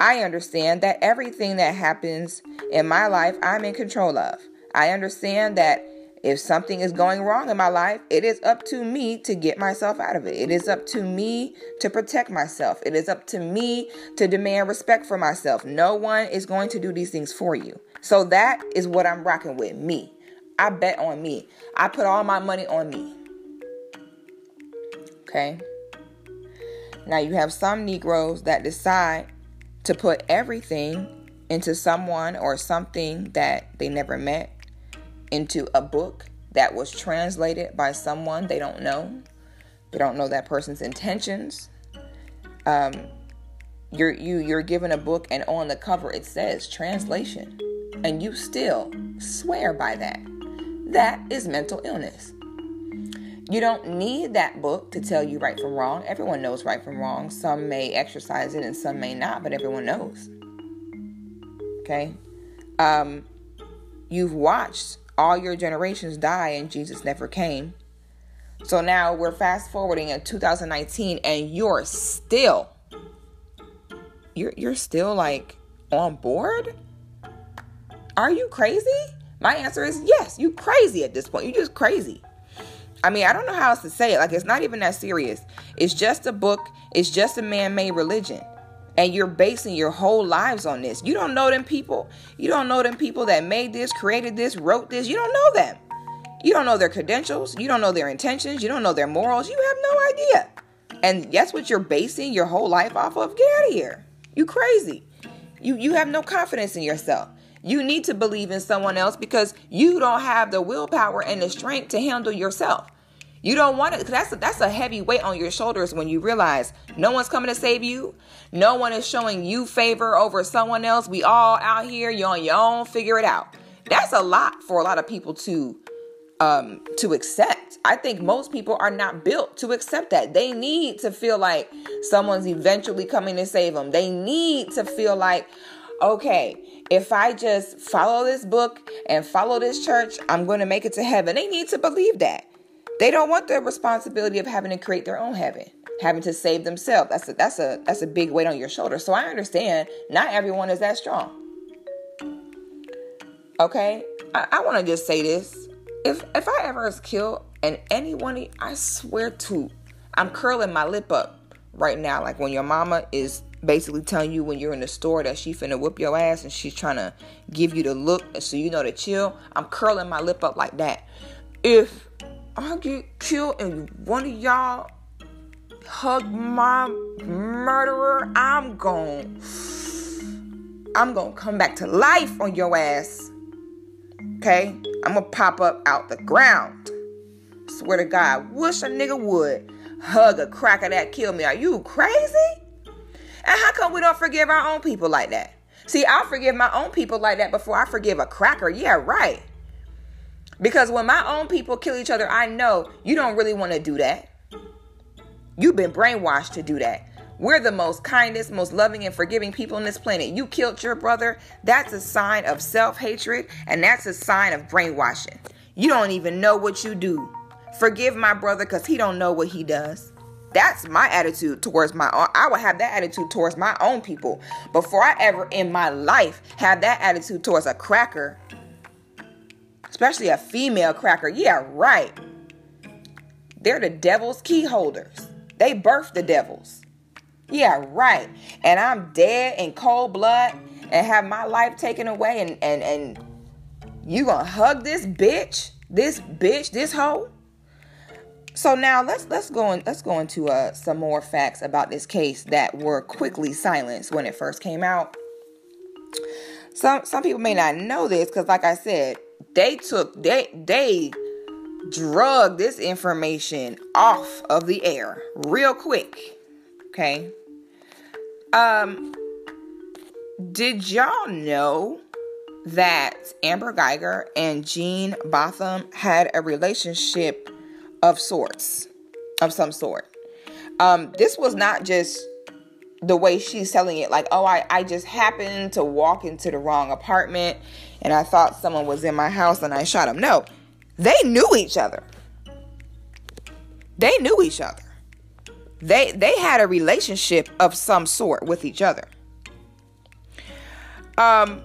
I understand that everything that happens in my life, I'm in control of. I understand that if something is going wrong in my life, it is up to me to get myself out of it. It is up to me to protect myself. It is up to me to demand respect for myself. No one is going to do these things for you. So that is what I'm rocking with me. I bet on me. I put all my money on me. Okay. Now you have some Negroes that decide to put everything into someone or something that they never met into a book that was translated by someone they don't know. They don't know that person's intentions. Um, you're you you're given a book and on the cover it says translation, and you still swear by that. That is mental illness. You don't need that book to tell you right from wrong. Everyone knows right from wrong. Some may exercise it and some may not, but everyone knows. Okay? Um, you've watched all your generations die and Jesus never came. So now we're fast forwarding in 2019 and you're still you're you're still like on board? Are you crazy? My answer is yes, you crazy at this point. You just crazy. I mean, I don't know how else to say it. Like it's not even that serious. It's just a book. It's just a man-made religion and you're basing your whole lives on this. You don't know them people. You don't know them people that made this, created this, wrote this. You don't know them. You don't know their credentials. You don't know their intentions. You don't know their morals. You have no idea. And that's what you're basing your whole life off of. Get out of here. You crazy. You you have no confidence in yourself. You need to believe in someone else because you don't have the willpower and the strength to handle yourself. You don't want it. That's a, that's a heavy weight on your shoulders when you realize no one's coming to save you. No one is showing you favor over someone else. We all out here. You're on your own. Figure it out. That's a lot for a lot of people to um, to accept. I think most people are not built to accept that. They need to feel like someone's eventually coming to save them. They need to feel like, okay, if I just follow this book and follow this church, I'm going to make it to heaven. They need to believe that. They don't want the responsibility of having to create their own heaven, having to save themselves. That's a that's a that's a big weight on your shoulder. So I understand not everyone is that strong. Okay? I, I want to just say this. If if I ever was killed and anyone I swear to, I'm curling my lip up right now. Like when your mama is basically telling you when you're in the store that she finna whip your ass and she's trying to give you the look so you know to chill. I'm curling my lip up like that. If I get killed and one of y'all hug my murderer, I'm going I'm to come back to life on your ass. Okay? I'm to pop up out the ground. Swear to God, wish a nigga would hug a cracker that killed me. Are you crazy? And how come we don't forgive our own people like that? See, I'll forgive my own people like that before I forgive a cracker. Yeah, right. Because when my own people kill each other, I know you don't really want to do that. You've been brainwashed to do that. We're the most kindest, most loving, and forgiving people on this planet. You killed your brother. That's a sign of self hatred, and that's a sign of brainwashing. You don't even know what you do. Forgive my brother because he don't know what he does. That's my attitude towards my own. I would have that attitude towards my own people before I ever in my life have that attitude towards a cracker especially a female cracker. Yeah, right. They're the devil's key holders. They birth the devils. Yeah, right. And I'm dead in cold blood and have my life taken away and and and you gonna hug this bitch? This bitch, this hoe? so now let's let's go in, let's go into uh, some more facts about this case that were quickly silenced when it first came out. Some some people may not know this because, like I said, they took they they drug this information off of the air real quick. Okay. Um. Did y'all know that Amber Guyger and Gene Botham had a relationship of sorts, of some sort? Um, this was not just the way she's telling it, like, oh, I, I just happened to walk into the wrong apartment and I thought someone was in my house and I shot him. No, they knew each other. They knew each other. They they had a relationship of some sort with each other. Um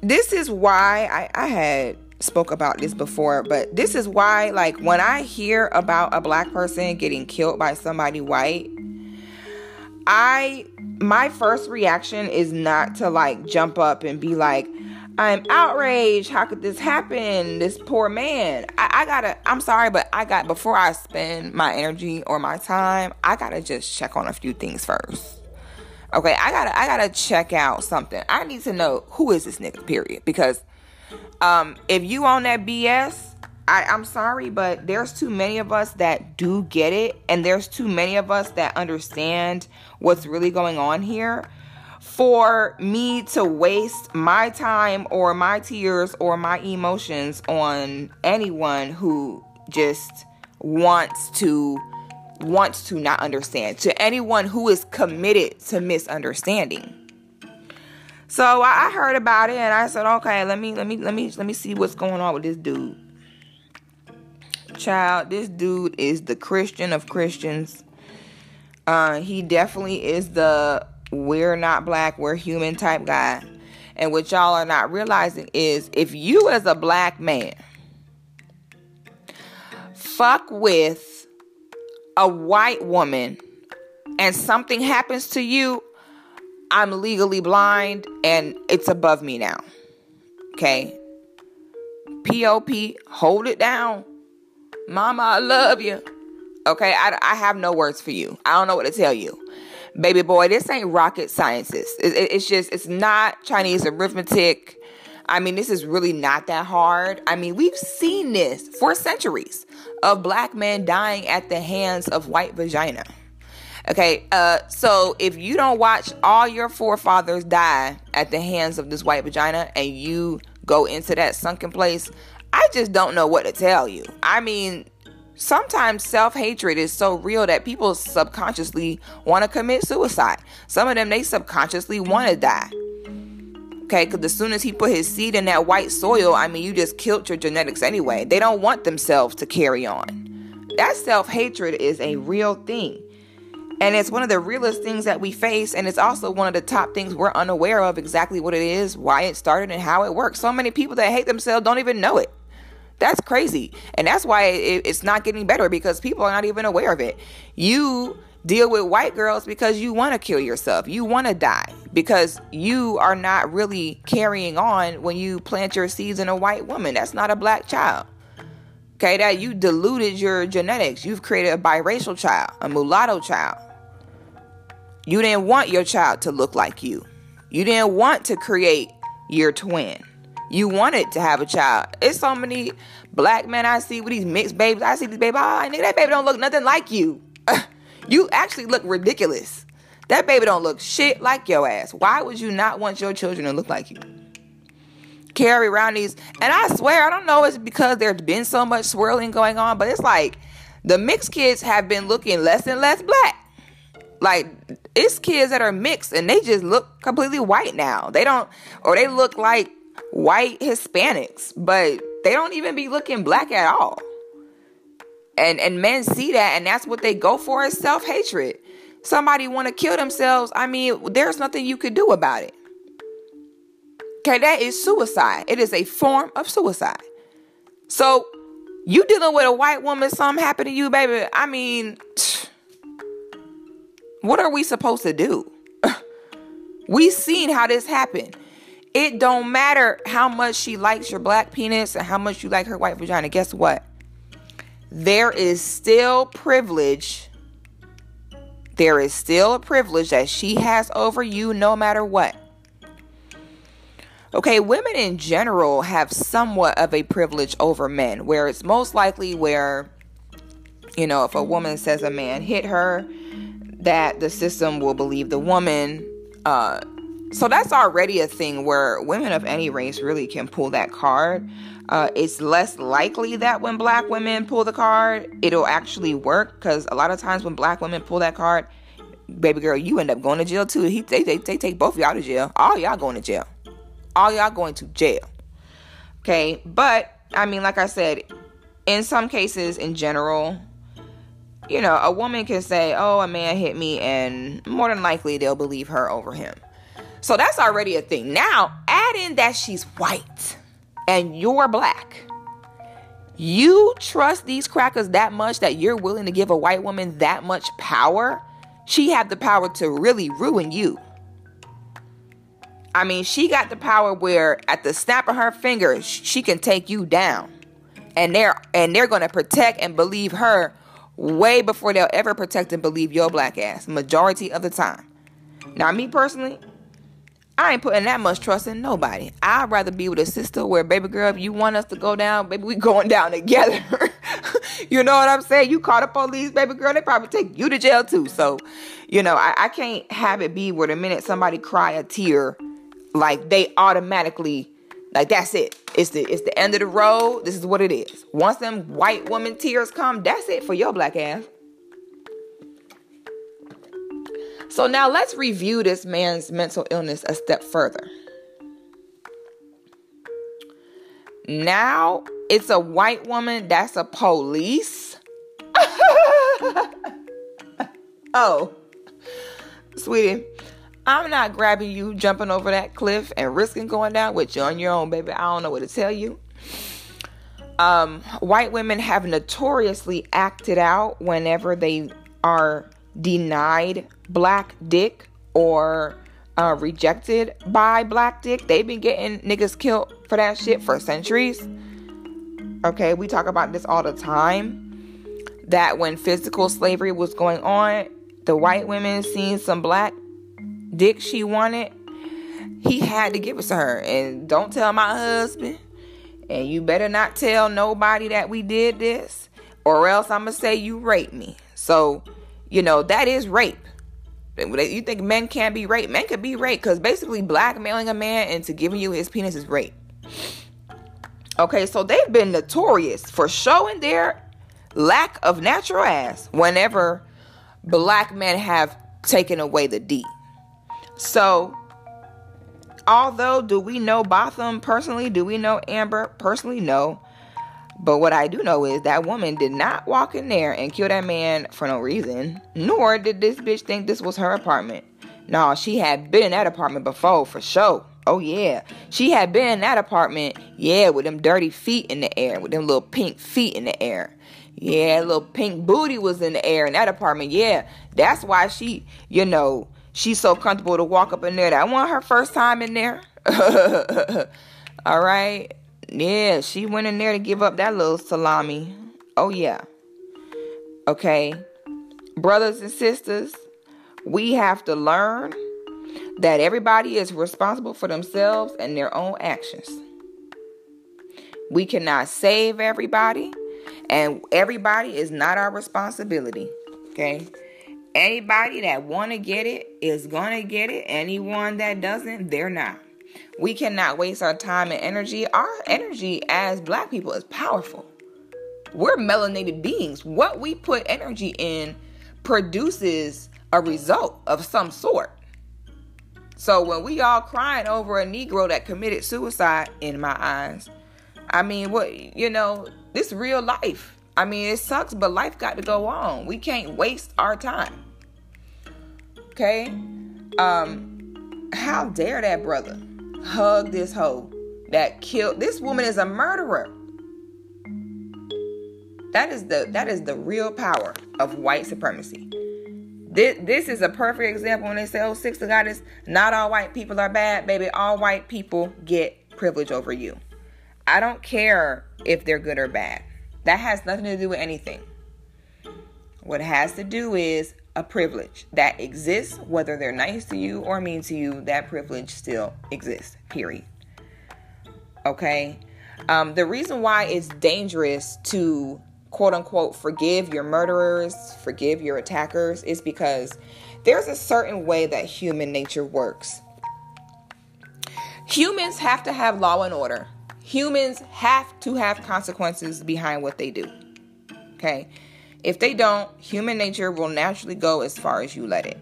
this is why I, I had spoke about this before, but this is why like when I hear about a black person getting killed by somebody white, I my first reaction is not to like jump up and be like, I'm outraged. How could this happen? This poor man. I, I, gotta, I'm sorry, but I got, before I spend my energy or my time, I gotta just check on a few things first. Okay, I gotta, I gotta check out something. I need to know who is this nigga, period. Because um, if you on that BS, I, I'm sorry, but there's too many of us that do get it, and there's too many of us that understand what's really going on here for me to waste my time or my tears or my emotions on anyone who just wants to wants to not understand to anyone who is committed to misunderstanding. So I, heard about it and i said okay let me let me let me let me see what's going on with this dude child this dude is the christian of christians uh he definitely is the we're not black, we're human type guy. And what y'all are not realizing is if you as a black man fuck with a white woman and something happens to you, I'm legally blind and it's above me now. Okay? POP, hold it down. Mama, I love you. Okay, I, I have no words for you. I don't know what to tell you baby boy, this ain't rocket sciences. It, it, it's just, it's not Chinese arithmetic. I mean, this is really not that hard. I mean, we've seen this for centuries of black men dying at the hands of white vagina. Okay, uh, so if you don't watch all your forefathers die at the hands of this white vagina and you go into that sunken place, I just don't know what to tell you. I mean, sometimes self-hatred is so real that people subconsciously want to commit suicide. Some of them they subconsciously want to die. Okay because as soon as he put his seed in that white soil i mean you just killed your genetics anyway. They don't want themselves to carry on. That self-hatred is a real thing. And it's one of the realest things that we face and it's also one of the top things we're unaware of exactly what it is why it started and how it works. So many people that hate themselves don't even know it that's crazy. And that's why it, it's not getting better because people are not even aware of it. You deal with white girls because you want to kill yourself. You want to die because you are not really carrying on when you plant your seeds in a white woman. That's not a black child. Okay, that you diluted your genetics. You've created a biracial child, a mulatto child. You didn't want your child to look like you. You didn't want to create your twin you wanted to have a child. It's so many black men I see with these mixed babies. I see these ah, oh, nigga, that baby don't look nothing like you. you actually look ridiculous. That baby don't look shit like your ass. Why would you not want your children to look like you? Carry around these, and I swear, I don't know it's because there's been so much swirling going on, but it's like the mixed kids have been looking less and less black. Like it's kids that are mixed and they just look completely white now. They don't, or they look like white Hispanics, but they don't even be looking black at all. And and men see that and that's what they go for is self-hatred. Somebody want to kill themselves, I mean, there's nothing you could do about it. Okay, that is suicide. It is a form of suicide. So, you dealing with a white woman, something happened to you, baby. I mean, what are we supposed to do? we seen how this happened. It don't matter how much she likes your black penis and how much you like her white vagina. Guess what? there is still privilege. There is still a privilege that she has over you no matter what. Okay, women in general have somewhat of a privilege over men, where it's most likely where, you know, if a woman says a man hit her, that the system will believe the woman. Uh, so that's already a thing where women of any race really can pull that card. Uh, it's less likely that when black women pull the card, it'll actually work because a lot of times when black women pull that card, baby girl, you end up going to jail too. He, they, they, they take both of y'all to jail. All y'all going to jail all y'all going to jail. Okay, but I mean, like I said, in some cases, in general, you know, a woman can say, Oh, a man hit me, and more than likely they'll believe her over him. So that's already a thing. Now, add in that she's white and you're black. You trust these crackers that much that you're willing to give a white woman that much power? She had the power to really ruin you. I mean, she got the power where at the snap of her fingers, she can take you down. And they're and they're gonna protect and believe her way before they'll ever protect and believe your black ass, majority of the time. Now, me personally, I ain't putting that much trust in nobody. I'd rather be with a sister where, baby girl, if you want us to go down, baby, we going down together. you know what I'm saying? You caught up on these, baby girl, they probably take you to jail too. So, you know, I, I can't have it be where the minute somebody cry a tear, like they automatically like that's it. It's the it's the end of the road. This is what it is. Once them white woman tears come, that's it for your black ass. So now let's review this man's mental illness a step further. Now it's a white woman that's a police. oh, sweetie, I'm not grabbing you, jumping over that cliff, and risking going down with you on your own, baby. I don't know what to tell you. Um, white women have notoriously acted out whenever they are denied black dick or uh, rejected by black dick. They've been getting niggas killed for that shit for centuries. Okay, we talk about this all the time. That when physical slavery was going on, the white women seen some black dick she wanted, he had to give it to her. And don't tell my husband. And you better not tell nobody that we did this, or else I'm gonna say you raped me. So, you know, that is rape. You think men can't be raped? Men could be raped because basically blackmailing a man into giving you his penis is rape. Okay, so they've been notorious for showing their lack of natural ass whenever black men have taken away the D. So, although do we know Botham personally? Do we know Amber personally? No. But what I do know is that woman did not walk in there and kill that man for no reason. Nor did this bitch think this was her apartment. No, she had been in that apartment before for sure. Oh yeah. She had been in that apartment, yeah, with them dirty feet in the air, with them little pink feet in the air. Yeah, little pink booty was in the air in that apartment. Yeah. That's why she, you know, she's so comfortable to walk up in there. That wasn't her first time in there. All right. Yeah, she went in there to give up that little salami. Oh, yeah. Okay. Brothers and sisters, we have to learn that everybody is responsible for themselves and their own actions. We cannot save everybody, and everybody is not our responsibility. Okay? Anybody that want to get it is going to get it. Anyone that doesn't, they're not. We cannot waste our time and energy. Our energy as black people is powerful. We're melanated beings. What we put energy in produces a result of some sort. So when we all crying over a Negro that committed suicide, in my eyes, I mean, what you know, this real life. I mean, it sucks, but life got to go on. We can't waste our time. Okay? Um, how dare that brother hug this hoe that killed this woman is a murderer. That is the that is the real power of white supremacy. This, this is a perfect example when they say, oh, six of God is not all white people are bad, baby. All white people get privilege over you. I don't care if they're good or bad. That has nothing to do with anything. What it has to do is a privilege that exists, whether they're nice to you or mean to you, that privilege still exists, period. Okay? Um, the reason why it's dangerous to quote unquote forgive your murderers, forgive your attackers, is because there's a certain way that human nature works. Humans have to have law and order. Humans have to have consequences behind what they do. Okay? If they don't, human nature will naturally go as far as you let it.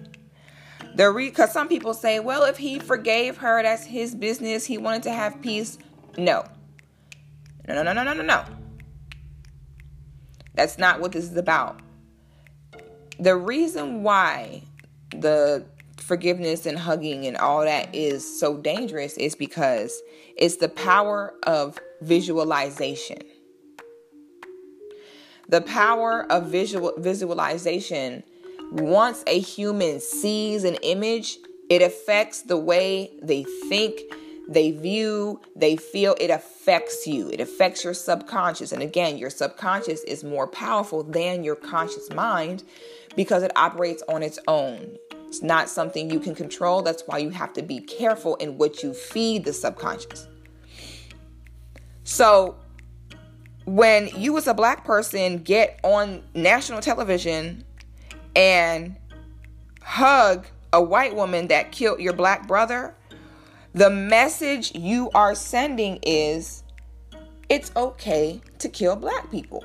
The re because some people say, well, if he forgave her, that's his business. He wanted to have peace. No. No, no, no, no, no, no, no. That's not what this is about. The reason why the forgiveness and hugging and all that is so dangerous is because it's the power of visualization. The power of visual visualization once a human sees an image, it affects the way they think, they view, they feel. It affects you. It affects your subconscious. And again, your subconscious is more powerful than your conscious mind because it operates on its own. It's not something you can control. That's why you have to be careful in what you feed the subconscious. So, when you as a black person get on national television and hug a white woman that killed your black brother, the message you are sending is it's okay to kill black people.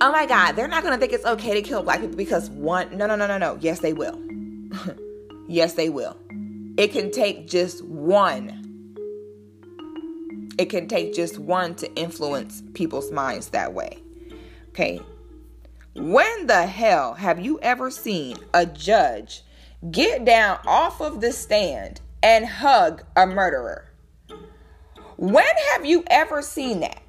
Oh my God, they're not to think it's okay to kill black people because one, no, no, no, no, no. Yes, they will. yes, they will. It can take just one it can take just one to influence people's minds that way. Okay. When the hell have you ever seen a judge get down off of the stand and hug a murderer? When have you ever seen that?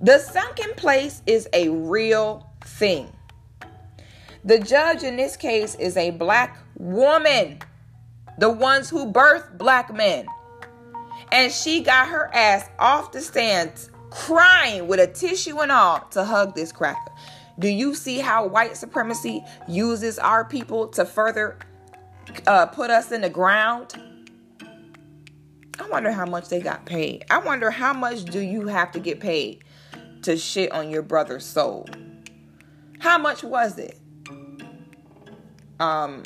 The sunken place is a real thing. The judge in this case is a black woman, the ones who birth black men and she got her ass off the stands crying with a tissue and all to hug this cracker. Do you see how white supremacy uses our people to further uh, put us in the ground? I wonder how much they got paid. I wonder how much do you have to get paid to shit on your brother's soul? How much was it? Um,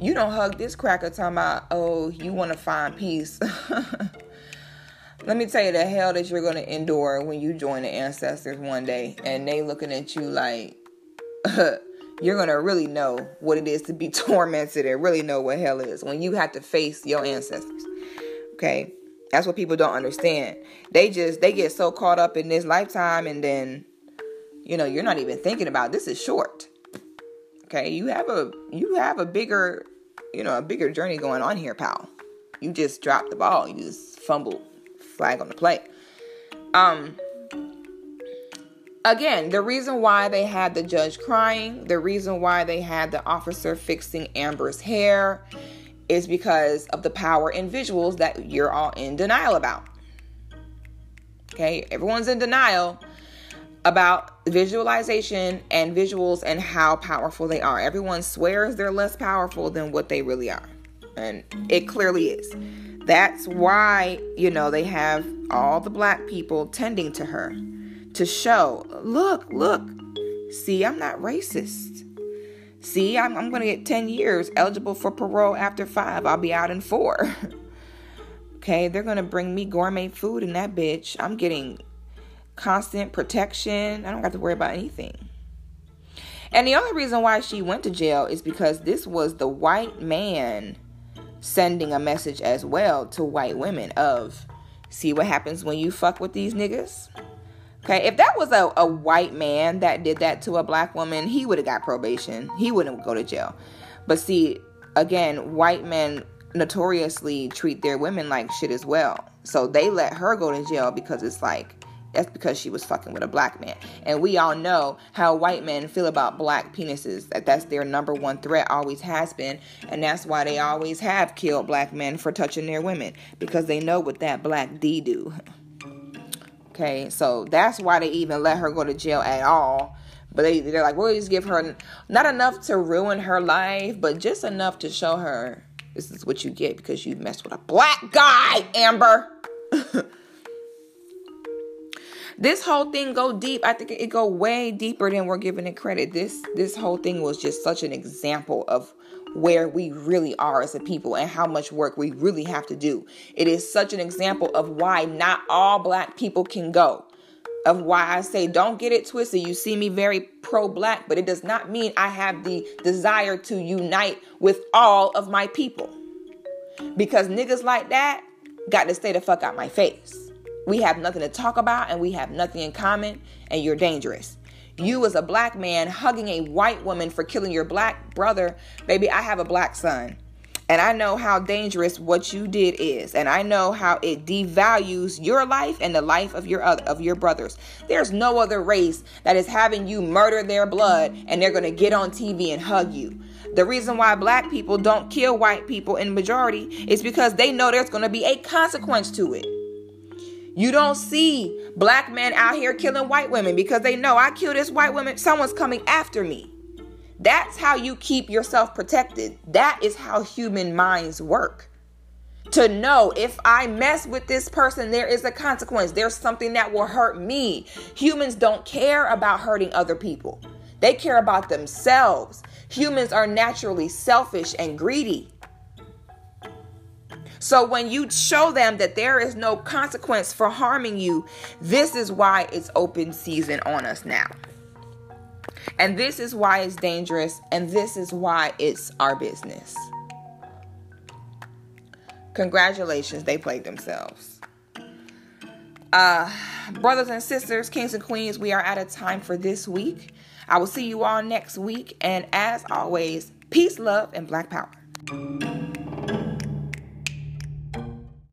you don't hug this cracker talking about, oh, you want to find peace. Let me tell you the hell that you're going to endure when you join the ancestors one day and they looking at you like, you're going to really know what it is to be tormented and really know what hell is when you have to face your ancestors. Okay? That's what people don't understand. They just they get so caught up in this lifetime and then you know, you're not even thinking about this is short. Okay, you have a you have a bigger, you know, a bigger journey going on here, pal. You just dropped the ball. You just fumbled flag on the play. Um again, the reason why they had the judge crying, the reason why they had the officer fixing Amber's hair is because of the power in visuals that you're all in denial about. Okay, everyone's in denial about visualization and visuals and how powerful they are. Everyone swears they're less powerful than what they really are. And it clearly is. That's why, you know, they have all the black people tending to her to show, look, look, see, I'm not racist. See, I'm, I'm going to get 10 years eligible for parole after five. I'll be out in four. okay, they're going to bring me gourmet food in that bitch. I'm getting constant protection. I don't have to worry about anything. And the only reason why she went to jail is because this was the white man sending a message as well to white women of see what happens when you fuck with these niggas. Okay, if that was a, a white man that did that to a black woman, he would have got probation. He wouldn't go to jail. But see, again, white men notoriously treat their women like shit as well. So they let her go to jail because it's like that's because she was fucking with a black man. And we all know how white men feel about black penises. That that's their number one threat, always has been. And that's why they always have killed black men for touching their women. Because they know what that black D do. Okay, so that's why they even let her go to jail at all. But they, they're like, we'll just give her not enough to ruin her life, but just enough to show her this is what you get because you messed with a black guy, Amber. this whole thing go deep. I think it go way deeper than we're giving it credit. This this whole thing was just such an example of where we really are as a people and how much work we really have to do. It is such an example of why not all black people can go. Of why I say don't get it twisted. You see me very pro black, but it does not mean I have the desire to unite with all of my people. Because niggas like that got to stay the fuck out my face. We have nothing to talk about and we have nothing in common, and you're dangerous. You, as a black man, hugging a white woman for killing your black brother, baby, I have a black son. And I know how dangerous what you did is, and I know how it devalues your life and the life of your other, of your brothers. There's no other race that is having you murder their blood and they're going to get on TV and hug you. The reason why black people don't kill white people in majority is because they know there's going to be a consequence to it. You don't see black men out here killing white women because they know I kill this white woman, someone's coming after me. That's how you keep yourself protected. That is how human minds work. To know if I mess with this person, there is a consequence. There's something that will hurt me. Humans don't care about hurting other people, they care about themselves. Humans are naturally selfish and greedy. So when you show them that there is no consequence for harming you, this is why it's open season on us now. And this is why it's dangerous, and this is why it's our business. Congratulations, they played themselves. Uh, brothers and sisters, kings and queens, we are out of time for this week. I will see you all next week, and as always, peace, love, and black power.